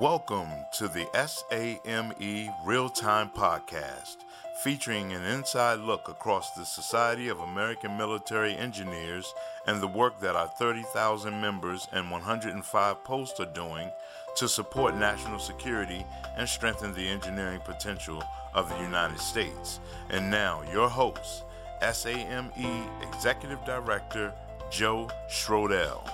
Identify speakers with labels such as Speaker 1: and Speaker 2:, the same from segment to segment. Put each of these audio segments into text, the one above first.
Speaker 1: Welcome to the SAME Real Time Podcast, featuring an inside look across the Society of American Military Engineers and the work that our 30,000 members and 105 posts are doing to support national security and strengthen the engineering potential of the United States. And now, your host, SAME Executive Director Joe Schroedel.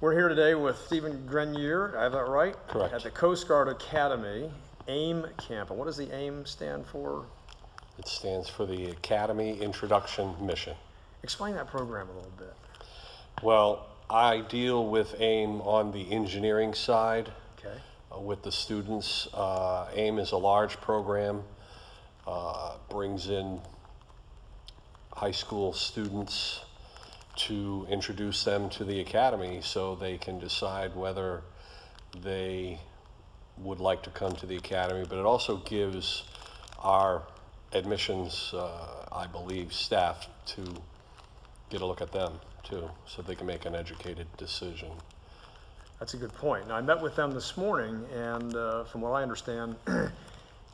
Speaker 2: We're here today with Stephen Grenier, I have that right?
Speaker 3: Correct.
Speaker 2: At the Coast Guard Academy, AIM Camp. And what does the AIM stand for?
Speaker 3: It stands for the Academy Introduction Mission.
Speaker 2: Explain that program a little bit.
Speaker 3: Well, I deal with AIM on the engineering side
Speaker 2: Okay.
Speaker 3: uh, with the students. Uh, AIM is a large program, uh, brings in high school students to introduce them to the academy so they can decide whether they would like to come to the academy. But it also gives our admissions, uh, I believe, staff to get a look at them too, so they can make an educated decision.
Speaker 2: That's a good point. Now, I met with them this morning, and uh, from what I understand,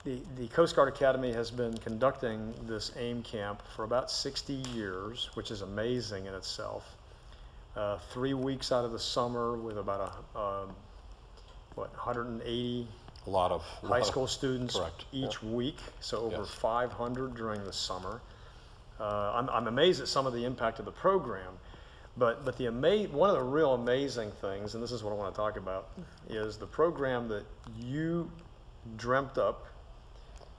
Speaker 2: the, the Coast Guard Academy has been conducting this AIM camp for about 60 years, which is amazing in itself. Uh, three weeks out of the summer with about a, um, what, 180
Speaker 3: A lot of
Speaker 2: high school students
Speaker 3: Correct,
Speaker 2: each week, so over
Speaker 3: Yes.
Speaker 2: 500 during the summer. Uh, I'm, I'm amazed at some of the impact of the program, but but the ama- one of the real amazing things, and this is what I want to talk about, is the program that you dreamt up.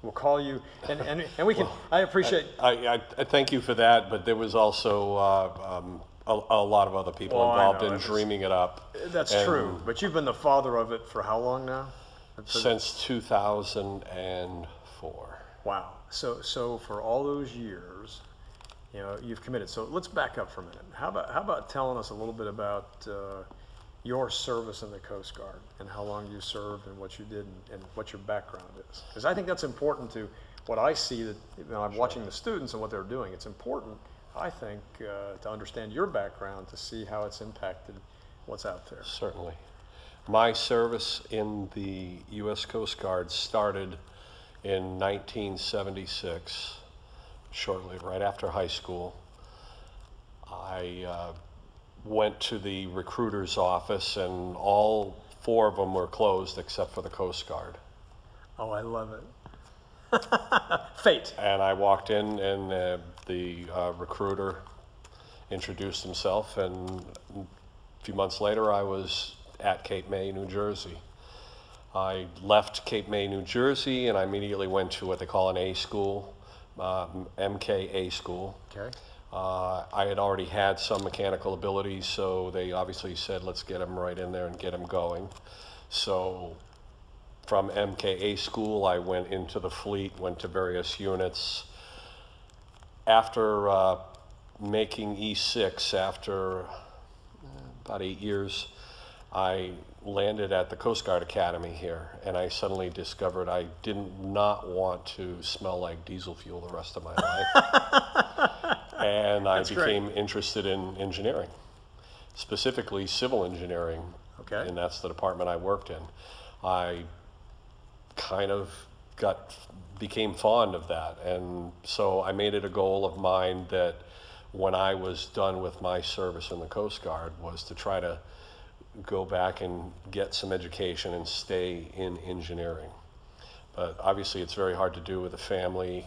Speaker 2: We'll call you, and, and, and we can. I appreciate.
Speaker 3: I, I, I thank you for that, but there was also uh, um, a, a lot of other people
Speaker 2: Well,
Speaker 3: involved in dreaming it up.
Speaker 2: That's
Speaker 3: And
Speaker 2: true, but you've been the father of it for how long now?
Speaker 3: Since 2004.
Speaker 2: Wow. So, so for all those years, you know, you've committed. So let's back up for a minute. How about, how about telling us a little bit about uh, your service in the Coast Guard and how long you served and what you did and, and what your background is? Because I think that's important to what I see that when I'm watching the students and what they're doing. It's important, I think, uh, to understand your background to see how it's impacted what's out there.
Speaker 3: Certainly. My service in the U.S. Coast Guard started in 1976, shortly right after high school. I uh, went to the recruiter's office, and all four of them were closed except for the Coast Guard.
Speaker 2: Oh, I love it. Fate.
Speaker 3: And I walked in, and uh, the uh, recruiter introduced himself, and a few months later, I was at Cape May, New Jersey. I left Cape May, New Jersey, and I immediately went to what they call an A school, um, MKA school.
Speaker 2: Okay.
Speaker 3: Uh, I had already had some mechanical abilities, so they obviously said, let's get him right in there and get him going. So from MKA school, I went into the fleet, went to various units. After uh, making E6, after uh, about eight years, I landed at the Coast Guard Academy here, and I suddenly discovered I did not want to smell like diesel fuel the rest of my life. and I
Speaker 2: That's great.
Speaker 3: became interested in engineering, specifically civil engineering.
Speaker 2: Okay.
Speaker 3: And that's the department I worked in. I kind of got became fond of that, and so I made it a goal of mine that when I was done with my service in the Coast Guard was to try to go back and get some education and stay in engineering. But obviously, it's very hard to do with a family.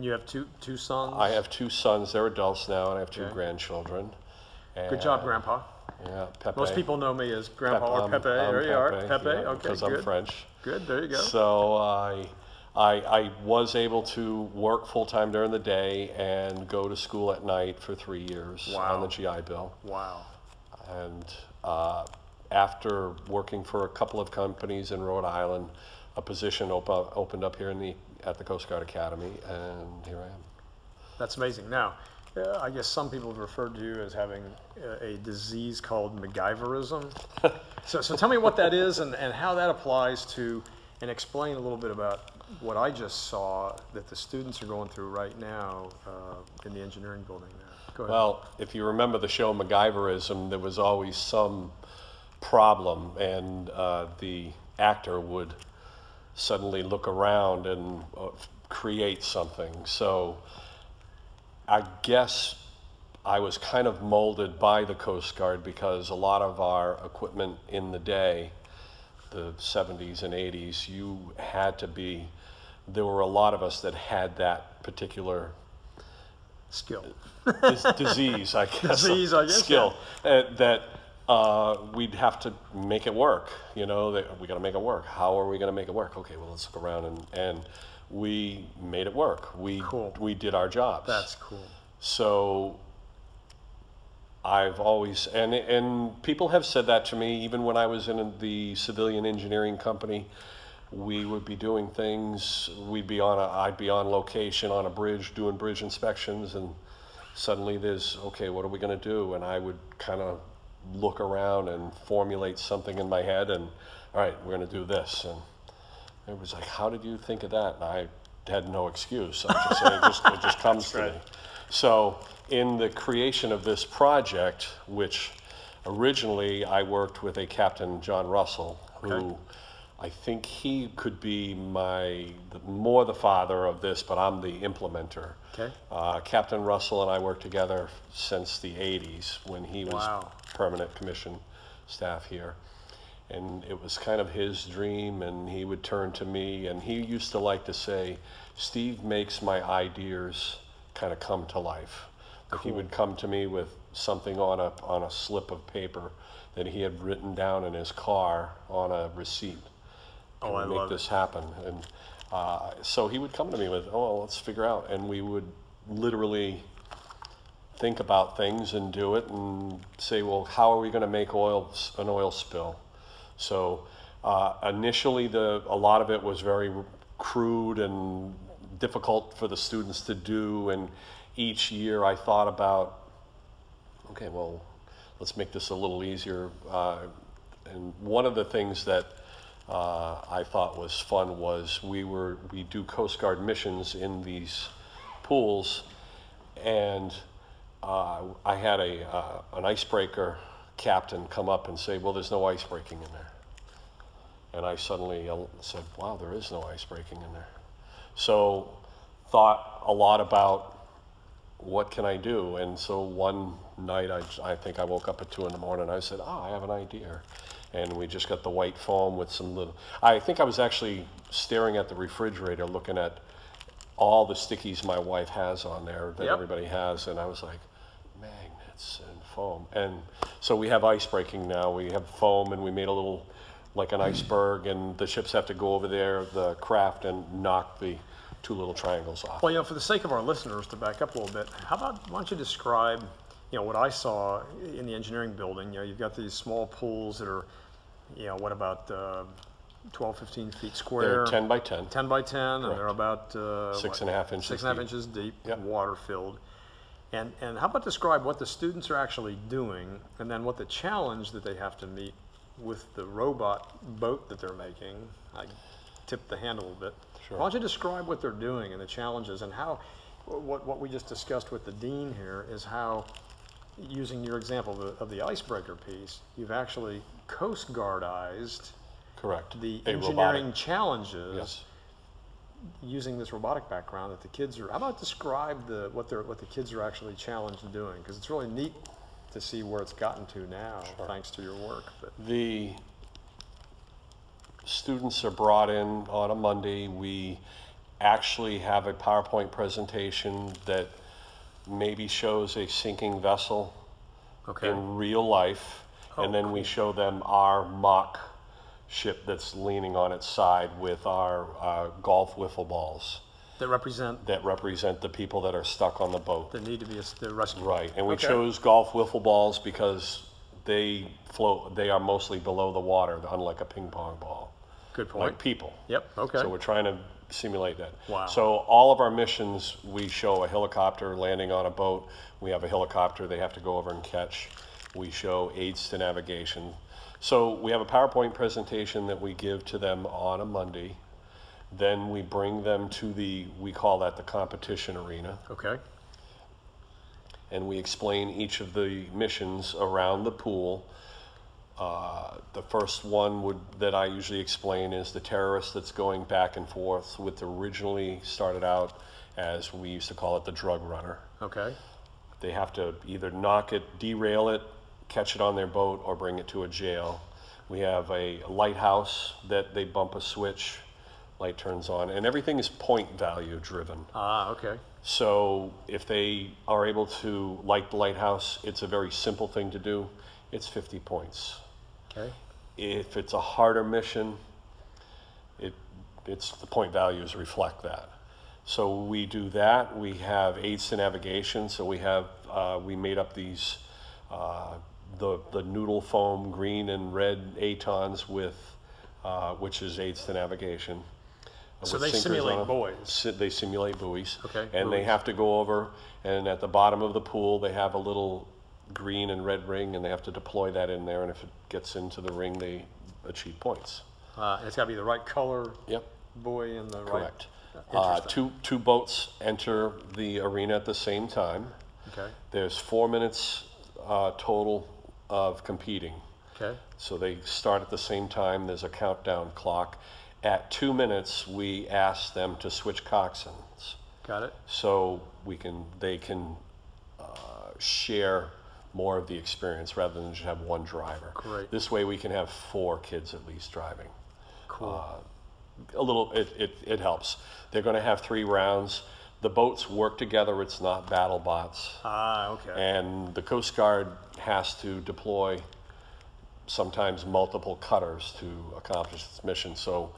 Speaker 2: And you have two two sons.
Speaker 3: I have two sons; they're adults now, and I have two
Speaker 2: Okay.
Speaker 3: grandchildren.
Speaker 2: Good job, Grandpa.
Speaker 3: Yeah, Pepe.
Speaker 2: Most people know me as Grandpa or
Speaker 3: I'm-
Speaker 2: Pepe.
Speaker 3: I'm
Speaker 2: there you are,
Speaker 3: Pepe,
Speaker 2: Pepe.
Speaker 3: yeah,
Speaker 2: okay,
Speaker 3: because
Speaker 2: good.
Speaker 3: I'm French.
Speaker 2: Good. There you go.
Speaker 3: So I, I, I was able to work full time during the day and go to school at night for three years on the GI Bill.
Speaker 2: wow.
Speaker 3: And uh, after working for a couple of companies in Rhode Island, a position op- opened up here in the at the Coast Guard Academy, and here I am.
Speaker 2: That's amazing. Now, uh, I guess some people have referred to you as having a, a disease called MacGyverism. so, so tell me what that is and, and how that applies to, and explain a little bit about what I just saw that the students are going through right now uh, in the engineering building there. Go ahead.
Speaker 3: Well, if you remember the show MacGyverism, there was always some problem, and uh, the actor would suddenly look around and uh, create something. So I guess I was kind of molded by the Coast Guard because a lot of our equipment in the day, the 70s and 80s, you had to be, there were a lot of us that had that particular
Speaker 2: Skill.
Speaker 3: dis- disease, I guess.
Speaker 2: Disease, I guess,
Speaker 3: Skill uh, that uh, we'd have to make it work. You know, that we got to make it work. How are we going to make it work? Okay, well, let's look around and and we made it work. We
Speaker 2: Cool.
Speaker 3: we did our jobs.
Speaker 2: That's cool.
Speaker 3: So I've always and and people have said that to me even when I was in the civilian engineering company. We would be doing things. We'd be on a. I'd be on location on a bridge doing bridge inspections, and suddenly there's okay. What are we going to do? And I would kind of look around and formulate something in my head, and all right, we're going to do this. And it was like, how did you think of that? And I had no excuse. I just said, it just, it just comes to me. So in the creation of this project, which originally I worked with a Captain John Russell, who
Speaker 2: Okay.
Speaker 3: I think he could be my, more the father of this, but I'm the implementer.
Speaker 2: Okay.
Speaker 3: Uh, Captain Russell and I worked together since the 80s when he was
Speaker 2: Wow.
Speaker 3: Permanent commission staff here. And it was kind of his dream, and he would turn to me, and he used to like to say, Steve makes my ideas kind of come to life. Like he would come to me with something on a, on a slip of paper that he had written down in his car on a receipt.
Speaker 2: Oh, I
Speaker 3: make
Speaker 2: love
Speaker 3: this happen? And uh, so he would come to me with, oh, well, let's figure out. And we would literally think about things and do it and say, well, how are we going to make oil an oil spill? So uh, initially, the a lot of it was very crude and difficult for the students to do. And each year, I thought about, okay, well, let's make this a little easier. Uh, and one of the things that uh, I thought was fun was we were we do Coast Guard missions in these pools, and uh, I had a uh, an icebreaker captain come up and say, "Well, there's no ice breaking in there," and I suddenly uh, said, "Wow, there is no ice breaking in there." So, thought a lot about what can I do? And so one night, I, I think I woke up at two in the morning. I said, "Oh, I have an idea," and we just got the white foam with some little. I think I was actually staring at the refrigerator, looking at all the stickies my wife has on there that
Speaker 2: Yep.
Speaker 3: everybody has, and I was like, and foam. And so we have ice breaking now. We have foam, and we made a little, like an iceberg, and the ships have to go over there, the craft, and knock the two little triangles off.
Speaker 2: Well, you know, for the sake of our listeners, to back up a little bit, how about, why don't you describe, you know, what I saw in the engineering building? You know, you've got these small pools that are, you know, what about uh, 12, 15 feet square?
Speaker 3: They're 10 by 10.
Speaker 2: 10 by 10, and they're about uh,
Speaker 3: Six
Speaker 2: what,
Speaker 3: and a half inches
Speaker 2: Six and a half
Speaker 3: deep.
Speaker 2: inches deep,
Speaker 3: Yep.
Speaker 2: water filled. And, and how about describe what the students are actually doing, and then what the challenge that they have to meet with the robot boat that they're making? I tipped the hand a little bit.
Speaker 3: Sure.
Speaker 2: Why don't you describe what they're doing and the challenges, and how, what, what we just discussed with the dean here is how, using your example of the, of the icebreaker piece, you've actually Coast Guardized
Speaker 3: Correct.
Speaker 2: the
Speaker 3: A
Speaker 2: engineering
Speaker 3: robotic.
Speaker 2: challenges
Speaker 3: Yes.
Speaker 2: Using this robotic background that the kids are. How about describe the what they're what the kids are actually challenged in doing? Because it's really neat to see where it's gotten to now, thanks to your work. But
Speaker 3: The students are brought in on a Monday. We actually have a PowerPoint presentation that maybe shows a sinking vessel
Speaker 2: okay,
Speaker 3: in real life.
Speaker 2: Oh,
Speaker 3: and then we show them our mock ship that's leaning on its side with our uh, golf wiffle balls
Speaker 2: that represent
Speaker 3: that represent the people that are stuck on the boat.
Speaker 2: the need to be a, the rescue.
Speaker 3: Right, and we
Speaker 2: Okay.
Speaker 3: chose golf wiffle balls because they float, they are mostly below the water, unlike a ping pong ball,
Speaker 2: Good point.
Speaker 3: like people.
Speaker 2: Yep. Okay.
Speaker 3: So we're trying to simulate that.
Speaker 2: Wow.
Speaker 3: So all of our missions, we show a helicopter landing on a boat. We have a helicopter they have to go over and catch. We show aids to navigation. So we have a PowerPoint presentation that we give to them on a Monday. Then we bring them to the, we call that the competition arena.
Speaker 2: okay.
Speaker 3: and we explain each of the missions around the pool. Uh, the first one would, that I usually explain is the terrorist that's going back and forth with originally started out as we used to call it the drug runner.
Speaker 2: Okay.
Speaker 3: They have to either knock it, derail it, catch it on their boat, or bring it to a jail. We have a lighthouse that they bump a switch, light turns on, and everything is point value driven.
Speaker 2: Ah, okay.
Speaker 3: So if they are able to light the lighthouse, it's a very simple thing to do. It's 50 points.
Speaker 2: Okay.
Speaker 3: If it's a harder mission, it, it's, the point values reflect that. So we do that. We have aids to navigation. So we have, uh, we made up these, uh, the, the noodle foam green and red Atons with, uh, which is aids to navigation.
Speaker 2: So
Speaker 3: with
Speaker 2: they
Speaker 3: sinkers
Speaker 2: simulate
Speaker 3: on 'em.
Speaker 2: buoys.
Speaker 3: Si- They simulate buoys.
Speaker 2: Okay,
Speaker 3: And they
Speaker 2: buoys.
Speaker 3: have to go over, and at the bottom of the pool, they have a little green and red ring, and they have to deploy that in there, and if it gets into the ring, they achieve points.
Speaker 2: Uh, it's got to be the right color
Speaker 3: Yep,
Speaker 2: buoy and the right.
Speaker 3: correct. Uh,
Speaker 2: Interesting.
Speaker 3: two, two boats enter the arena at the same time.
Speaker 2: Okay.
Speaker 3: There's four minutes uh, total of competing.
Speaker 2: Okay.
Speaker 3: So they start at the same time, there's a countdown clock. At two minutes, we ask them to switch coxswains.
Speaker 2: Got it.
Speaker 3: so we can they can uh, share more of the experience rather than just have one driver.
Speaker 2: Great.
Speaker 3: This way we can have four kids at least driving.
Speaker 2: Cool.
Speaker 3: A little it, it, it helps. They're going to have three rounds. The boats work together. It's not battle bots.
Speaker 2: ah, okay.
Speaker 3: And the Coast Guard has to deploy sometimes multiple cutters to accomplish this mission. So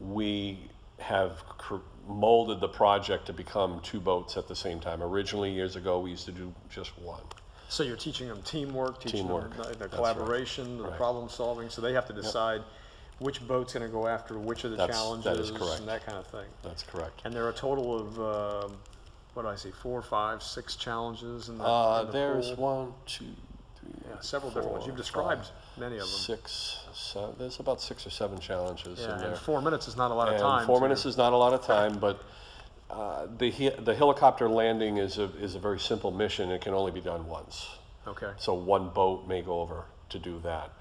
Speaker 3: we have cr- molded the project to become two boats at the same time. Originally, years ago, we used to do just one.
Speaker 2: So you're teaching them teamwork, teaching
Speaker 3: Teamwork,
Speaker 2: them the- the
Speaker 3: that's right.
Speaker 2: collaboration, the
Speaker 3: Right.
Speaker 2: problem solving. So they have to decide which boat's going to go after which of the
Speaker 3: That's-
Speaker 2: challenges
Speaker 3: that is correct.
Speaker 2: and that kind of thing.
Speaker 3: That's correct.
Speaker 2: And there are a total of um, what do I see? Four, five, six challenges in the,
Speaker 3: Uh,
Speaker 2: in the
Speaker 3: there's
Speaker 2: pool.
Speaker 3: one, two, three,
Speaker 2: Yeah, several different ones.
Speaker 3: four,
Speaker 2: You've described
Speaker 3: five,
Speaker 2: many of them.
Speaker 3: six, seven. There's about six or seven challenges
Speaker 2: Yeah,
Speaker 3: in there.
Speaker 2: and four minutes is not a lot of
Speaker 3: And
Speaker 2: time.
Speaker 3: four
Speaker 2: to-
Speaker 3: minutes is not a lot of time, but uh, the he- the helicopter landing is a is a very simple mission. It can only be done once.
Speaker 2: Okay.
Speaker 3: So one boat may go over to do that.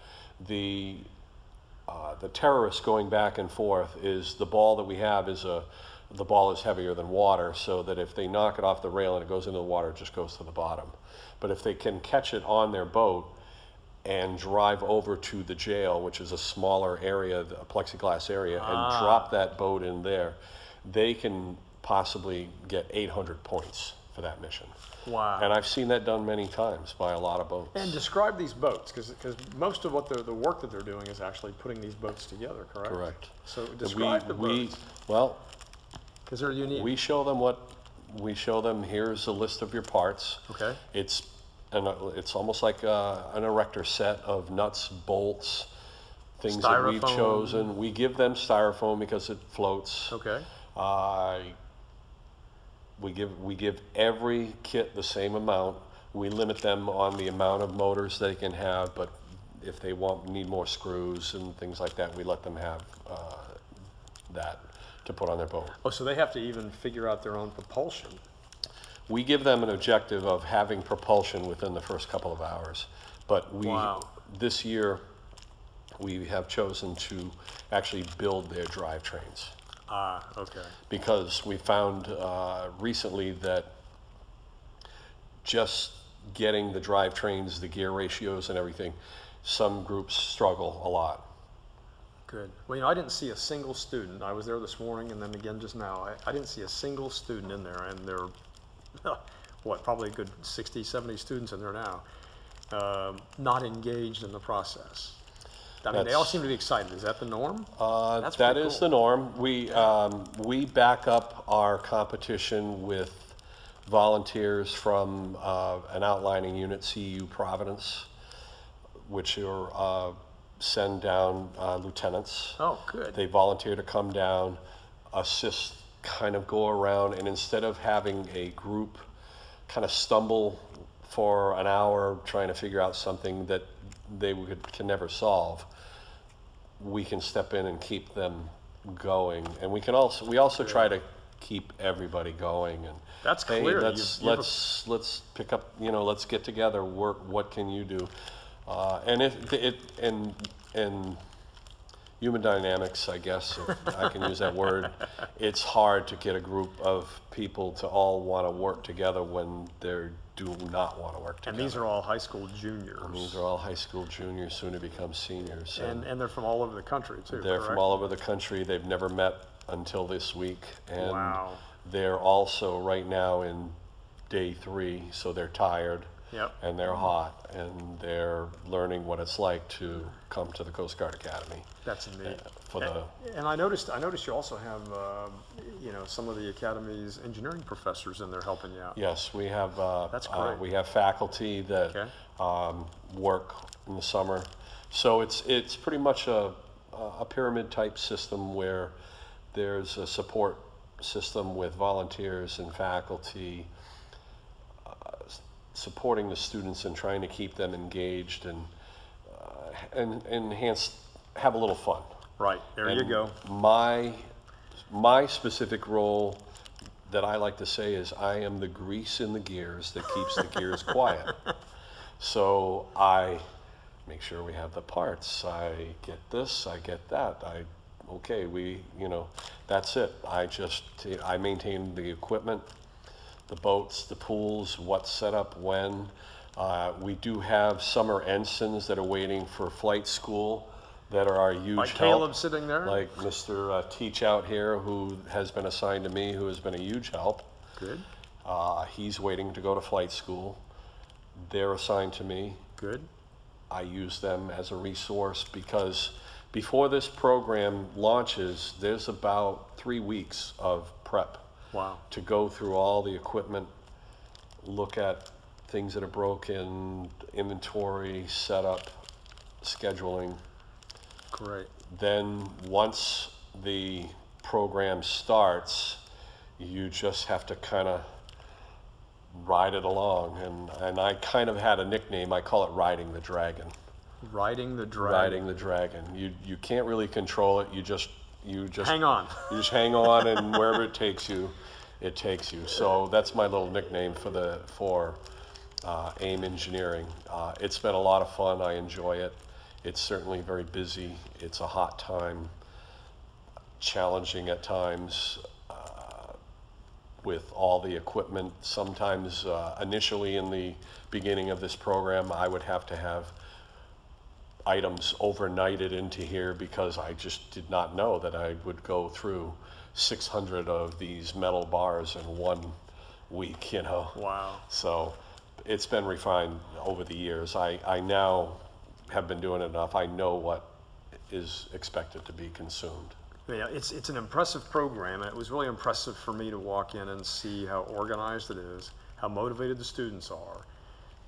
Speaker 3: The uh, the terrorists going back and forth is the ball that we have is a the ball is heavier than water, so that if they knock it off the rail and it goes into the water, it just goes to the bottom. But if they can catch it on their boat and drive over to the jail, which is a smaller area, a plexiglass area, and drop that boat in there, they can possibly get 800 points for that mission.
Speaker 2: Wow.
Speaker 3: And I've seen that done many times by a lot of boats.
Speaker 2: And describe these boats, because most of what they're, the work that they're doing is actually putting these boats together, correct?
Speaker 3: Correct.
Speaker 2: So
Speaker 3: we,
Speaker 2: describe the
Speaker 3: we,
Speaker 2: boats,
Speaker 3: well,
Speaker 2: because they're unique.
Speaker 3: we show them what we show them. Here's a list of your parts.
Speaker 2: Okay.
Speaker 3: It's an, it's almost like uh an erector set of nuts, bolts, things that we've chosen. We give them styrofoam because it floats.
Speaker 2: okay.
Speaker 3: Uh, we give we give every kit the same amount. We limit them on the amount of motors they can have, but if they want need more screws and things like that, we let them have uh, that to put on their boat.
Speaker 2: Oh, so they have to even figure out their own propulsion.
Speaker 3: We give them an objective of having propulsion within the first couple of hours, but we
Speaker 2: Wow.
Speaker 3: this year we have chosen to actually build their drivetrains.
Speaker 2: Ah, okay.
Speaker 3: because we found uh, recently that just getting the drivetrains, the gear ratios, and everything, some groups struggle a lot.
Speaker 2: Good. Well, you know, I didn't see a single student. I was there this morning and then again just now. I, I didn't see a single student in there, and there are, what, probably a good 60, 70 students in there now, um, not engaged in the process. I mean, they all
Speaker 3: That's-
Speaker 2: seem to be excited. Is that the norm?
Speaker 3: Uh,
Speaker 2: That's
Speaker 3: that
Speaker 2: pretty
Speaker 3: is
Speaker 2: cool.
Speaker 3: the norm. We um, we back up our competition with volunteers from uh, an outlining unit, CU Providence, which are uh, send down uh, lieutenants.
Speaker 2: Oh, good.
Speaker 3: They volunteer to come down, assist, kind of go around, and instead of having a group kind of stumble for an hour trying to figure out something that they would, can never solve, we can step in and keep them going. And we can also we also try to keep everybody going and
Speaker 2: That's
Speaker 3: hey,
Speaker 2: clear.
Speaker 3: let's
Speaker 2: You've- you've-
Speaker 3: let's let's pick up you know let's get together work what can you do uh, and if it and and human dynamics i guess if i can use that word it's hard to get a group of people to all want to work together when they do not want to work together.
Speaker 2: And these are all high school juniors.
Speaker 3: these are all high school juniors soon to become seniors
Speaker 2: and, and they're from all over the country too.
Speaker 3: they're
Speaker 2: correct?
Speaker 3: from all over the country. They've never met until this week. And
Speaker 2: Wow.
Speaker 3: they're also right now in day three, so they're tired.
Speaker 2: Yep.
Speaker 3: And they're hot and they're learning what it's like to come to the Coast Guard Academy
Speaker 2: That's neat.
Speaker 3: For the
Speaker 2: And I noticed, I noticed you also have, uh, you know, some of the academy's engineering professors in there helping you out.
Speaker 3: Yes, we have, uh,
Speaker 2: That's
Speaker 3: uh,
Speaker 2: great.
Speaker 3: we have faculty that,
Speaker 2: Okay.
Speaker 3: um, work in the summer. So it's, it's pretty much a, a pyramid type system where there's a support system with volunteers and faculty, uh, supporting the students and trying to keep them engaged and, uh, and enhance, have a little fun.
Speaker 2: Right, there you
Speaker 3: And
Speaker 2: go.
Speaker 3: My, my specific role that I like to say is I am the grease in the gears that keeps the gears quiet. So I make sure we have the parts. I get this, I get that. I, okay, we, you know, that's it. I just, I maintain the equipment, the boats, the pools, what's set up when. Uh, we do have summer ensigns that are waiting for flight school that are our huge
Speaker 2: Like
Speaker 3: help
Speaker 2: Caleb sitting there?
Speaker 3: like Mr. uh, Teach out here, who has been assigned to me, who has been a huge help.
Speaker 2: Good,
Speaker 3: Uh, he's waiting to go to flight school. They're assigned to me.
Speaker 2: good.
Speaker 3: I use them as a resource because before this program launches, there's about three weeks of prep
Speaker 2: Wow.
Speaker 3: to go through all the equipment, look at things that are broken, inventory, setup, scheduling.
Speaker 2: Great.
Speaker 3: then once the program starts, you just have to kind of ride it along. And, and I kind of had a nickname, I call it Riding the Dragon.
Speaker 2: Riding the dragon.
Speaker 3: Riding the Dragon. You, you can't really control it, you just, you just
Speaker 2: Hang on.
Speaker 3: you just hang on, and wherever it takes you, it takes you. So that's my little nickname for the for uh, AIM Engineering. Uh, it's been a lot of fun. I enjoy it. It's certainly very busy. It's a hot time, challenging at times uh, with all the equipment. Sometimes, uh, initially in the beginning of this program, I would have to have items overnighted into here because I just did not know that I would go through 600 of these metal bars in one week, you know.
Speaker 2: Wow.
Speaker 3: So it's been refined over the years. I, I now have been doing it enough. I know what is expected to be consumed.
Speaker 2: Yeah, it's, it's an impressive program, and it was really impressive for me to walk in and see how organized it is, how motivated the students are.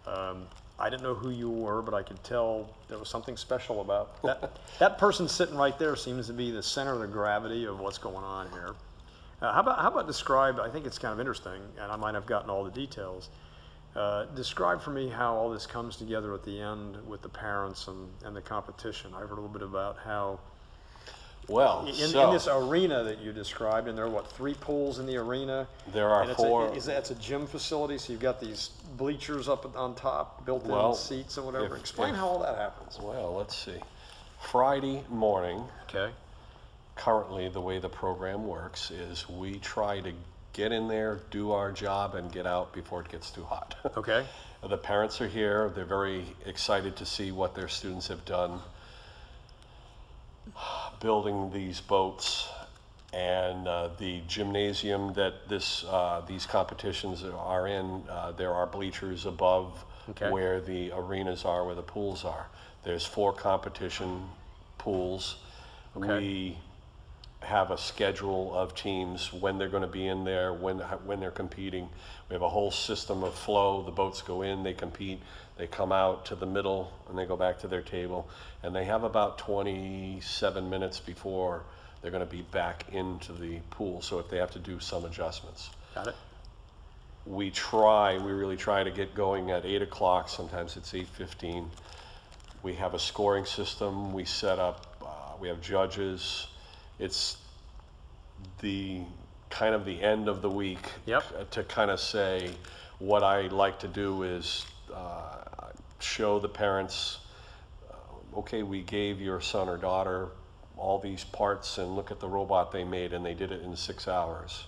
Speaker 2: Um, I didn't know who you were, but I could tell there was something special about that. that person sitting right there seems to be the center of the gravity of what's going on here. Uh, how about how about describe? I think it's kind of interesting, and I might have gotten all the details. Uh, describe for me how all this comes together at the end with the parents and, and the competition. I've heard a little bit about how
Speaker 3: Well,
Speaker 2: in,
Speaker 3: so
Speaker 2: in this arena that you described, and there are what three pools in the arena?
Speaker 3: there are
Speaker 2: and it's
Speaker 3: four.
Speaker 2: A, is that it's a gym facility? So you've got these bleachers up on top, built-in
Speaker 3: Well,
Speaker 2: seats and whatever.
Speaker 3: if-
Speaker 2: Explain
Speaker 3: if-
Speaker 2: how all that happens.
Speaker 3: well, let's see. Friday morning,
Speaker 2: Okay.
Speaker 3: currently the way the program works is we try to get in there, do our job, and get out before it gets too hot.
Speaker 2: Okay.
Speaker 3: The parents are here. They're very excited to see what their students have done building these boats. And uh, the gymnasium that this, uh, these competitions are in, uh, there are bleachers above
Speaker 2: Okay.
Speaker 3: where the arenas are, where the pools are. There's four competition pools.
Speaker 2: Okay.
Speaker 3: We have a schedule of teams when they're going to be in there, when when they're competing. We have a whole system of flow. The boats go in, they compete, they come out to the middle, and they go back to their table, and they have about 27 minutes before they're going to be back into the pool. So if they have to do some adjustments,
Speaker 2: Got it.
Speaker 3: we try, we really try to get going at eight o'clock. Sometimes it's 8:15. We have a scoring system. We set up. Uh, we have judges. It's the kind of the end of the week.
Speaker 2: Yep.
Speaker 3: uh, To kind of say, what I like to do is uh, show the parents, uh, okay, we gave your son or daughter all these parts and look at the robot they made and they did it in six hours.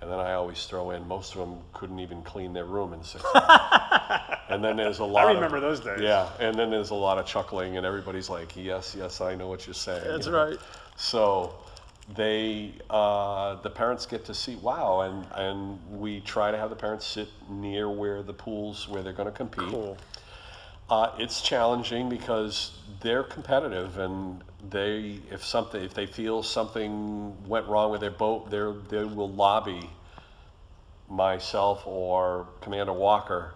Speaker 3: And then I always throw in, most of them couldn't even clean their room in six hours. And then there's a lot of.
Speaker 2: remember those days.
Speaker 3: Yeah, and then there's a lot of chuckling and everybody's like, yes, yes, I know what you're saying.
Speaker 2: That's
Speaker 3: you know.
Speaker 2: right.
Speaker 3: So they, uh, the parents get to see, wow, and, and we try to have the parents sit near where the pools, where they're gonna compete.
Speaker 2: Cool.
Speaker 3: Uh, it's challenging because they're competitive and they, if something, if they feel something went wrong with their boat, they're, they will lobby myself or Commander Walker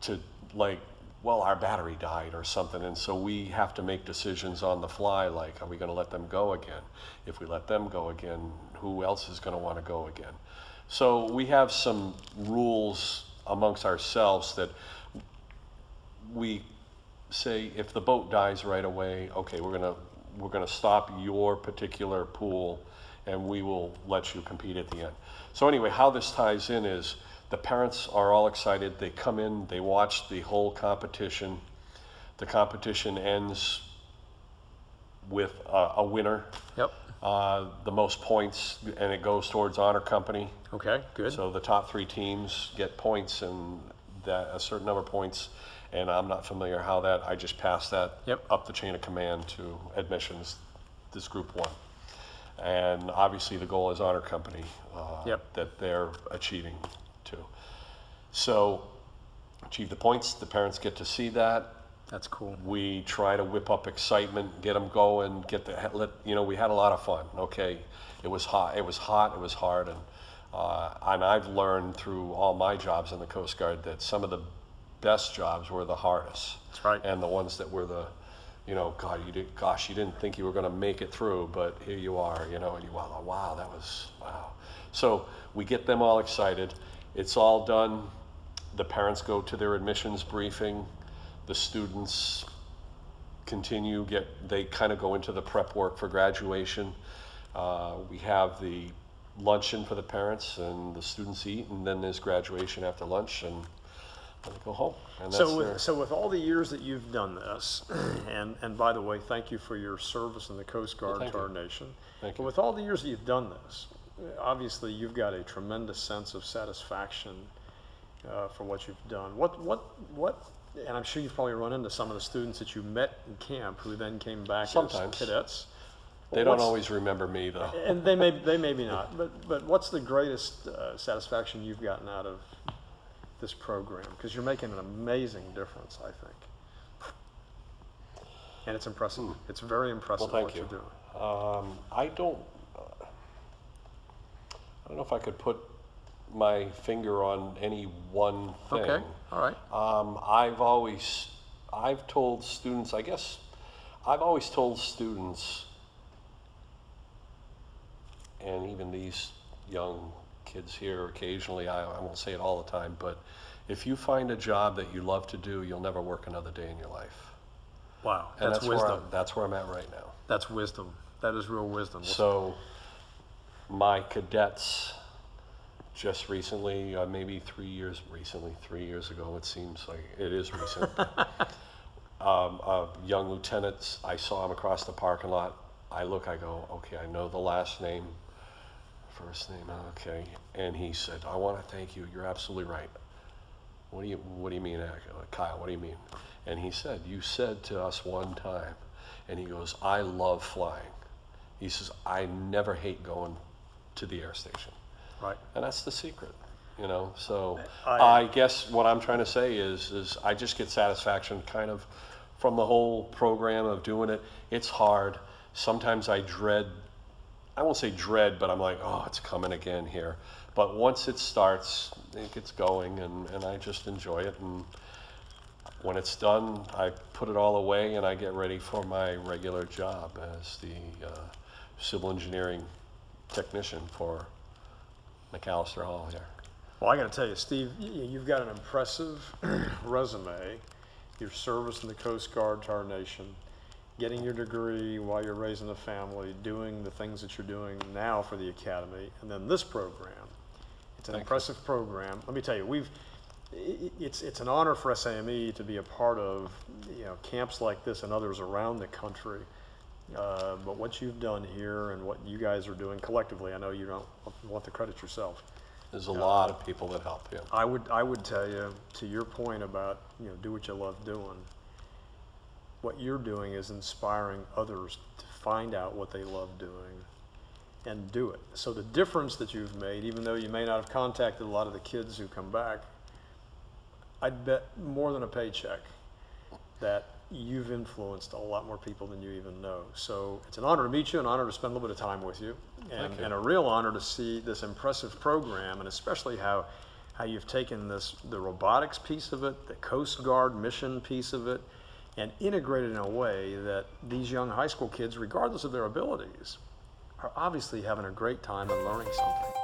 Speaker 3: to like, well, our battery died or something, and so we have to make decisions on the fly. Like, are we going to let them go again? If we let them go again, who else is going to want to go again? So we have some rules amongst ourselves that we say if the boat dies right away, okay, we're gonna we're gonna stop your particular pool, and we will let you compete at the end. So anyway, how this ties in is the parents are all excited. They come in, they watch the whole competition. The competition ends with a, a winner,
Speaker 2: Yep.
Speaker 3: uh, the most points, and it goes towards honor company.
Speaker 2: Okay, good.
Speaker 3: So the top three teams get points and that, a certain number of points. And I'm not familiar how that, I just pass that
Speaker 2: Yep.
Speaker 3: up the chain of command to admissions, this group one. And obviously the goal is honor company, uh,
Speaker 2: Yep.
Speaker 3: that they're achieving. So achieve the points, the parents get to see that.
Speaker 2: That's cool.
Speaker 3: We try to whip up excitement, get them going, get the let you know. We had a lot of fun. Okay, it was hot. It was hot. It was hard, and uh, and I've learned through all my jobs in the Coast Guard that some of the best jobs were the hardest.
Speaker 2: That's right.
Speaker 3: And the ones that were the, you know, God, you did, gosh, you didn't think you were going to make it through, but here you are. You know, and you wow, wow, that was wow. So we get them all excited. It's all done. The parents go to their admissions briefing. The students continue get they kind of go into the prep work for graduation. Uh, we have the luncheon for the parents and the students eat, and then there's graduation after lunch, and then they go home. And that's
Speaker 2: So,
Speaker 3: their,
Speaker 2: with, so with all the years that you've done this, and, and by the way, thank you for your service in the Coast Guard
Speaker 3: thank
Speaker 2: to
Speaker 3: you.
Speaker 2: our nation.
Speaker 3: Thank
Speaker 2: But
Speaker 3: you.
Speaker 2: with all the years that you've done this, obviously you've got a tremendous sense of satisfaction uh, for what you've done. What, what, what, and I'm sure you've probably run into some of the students that you met in camp who then came back
Speaker 3: Sometimes.
Speaker 2: as cadets.
Speaker 3: they don't
Speaker 2: What's-
Speaker 3: always remember me though.
Speaker 2: And they may, they maybe not, but, but what's the greatest uh, satisfaction you've gotten out of this program? Because you're making an amazing difference, I think. And it's impressive. It's very impressive
Speaker 3: Hmm. Well,
Speaker 2: what
Speaker 3: thank
Speaker 2: you're doing.
Speaker 3: Um, I don't. Uh, I don't know if I could put my finger on any one thing.
Speaker 2: Okay, all right.
Speaker 3: Um, I've always, I've told students, I guess, I've always told students, and even these young kids here occasionally, I, I won't say it all the time, but if you find a job that you love to do, you'll never work another day in your life.
Speaker 2: Wow,
Speaker 3: And
Speaker 2: that's,
Speaker 3: where I'm,
Speaker 2: wisdom.
Speaker 3: that's where I'm at right now.
Speaker 2: That's wisdom. That is real wisdom.
Speaker 3: So, my cadets just recently, uh, maybe three years recently, three years ago, it seems like it is recent. um, a young lieutenant, I saw him across the parking lot. I look, I go, okay, I know the last name, first name, okay. And he said, I want to thank you. You're absolutely right. What do you What do you mean, uh, Kyle? What do you mean? And he said, you said to us one time, and he goes, I love flying. He says, I never hate going to the air station.
Speaker 2: Right.
Speaker 3: And that's the secret, you know. So
Speaker 2: I-
Speaker 3: I, guess what I'm trying to say is, is I just get satisfaction kind of from the whole program of doing it. It's hard. Sometimes I dread. I won't say dread, but I'm like, oh, it's coming again here. But once it starts, it gets going, and, and I just enjoy it. And when it's done, I put it all away and I get ready for my regular job as the uh, civil engineering technician for McAllister Hall here.
Speaker 2: Well, I got to tell you, Steve, y- you've got an impressive resume. Your service in the Coast Guard to our nation, getting your degree while you're raising a family, doing the things that you're doing now for the academy, and then this program. It's an
Speaker 3: Thank you.
Speaker 2: impressive program. Let me tell you, we've, it's, it's an honor for SAME to be a part of, you know, camps like this and others around the country. Uh, but what you've done here and what you guys are doing collectively, I know you don't want the credit yourself.
Speaker 3: There's a lot of people that help you.
Speaker 2: I would, I would tell you, to your point about, you know, do what you love doing, what you're doing is inspiring others to find out what they love doing and do it. So the difference that you've made, even though you may not have contacted a lot of the kids who come back, I'd bet more than a paycheck that you've influenced a lot more people than you even know. So it's an honor to meet you, an honor to spend a little bit of time with you, and,
Speaker 3: you.
Speaker 2: and a real honor to see this impressive program, and especially how how you've taken this the robotics piece of it, the Coast Guard mission piece of it, and integrated in a way that these young high school kids, regardless of their abilities, are obviously having a great time and learning something.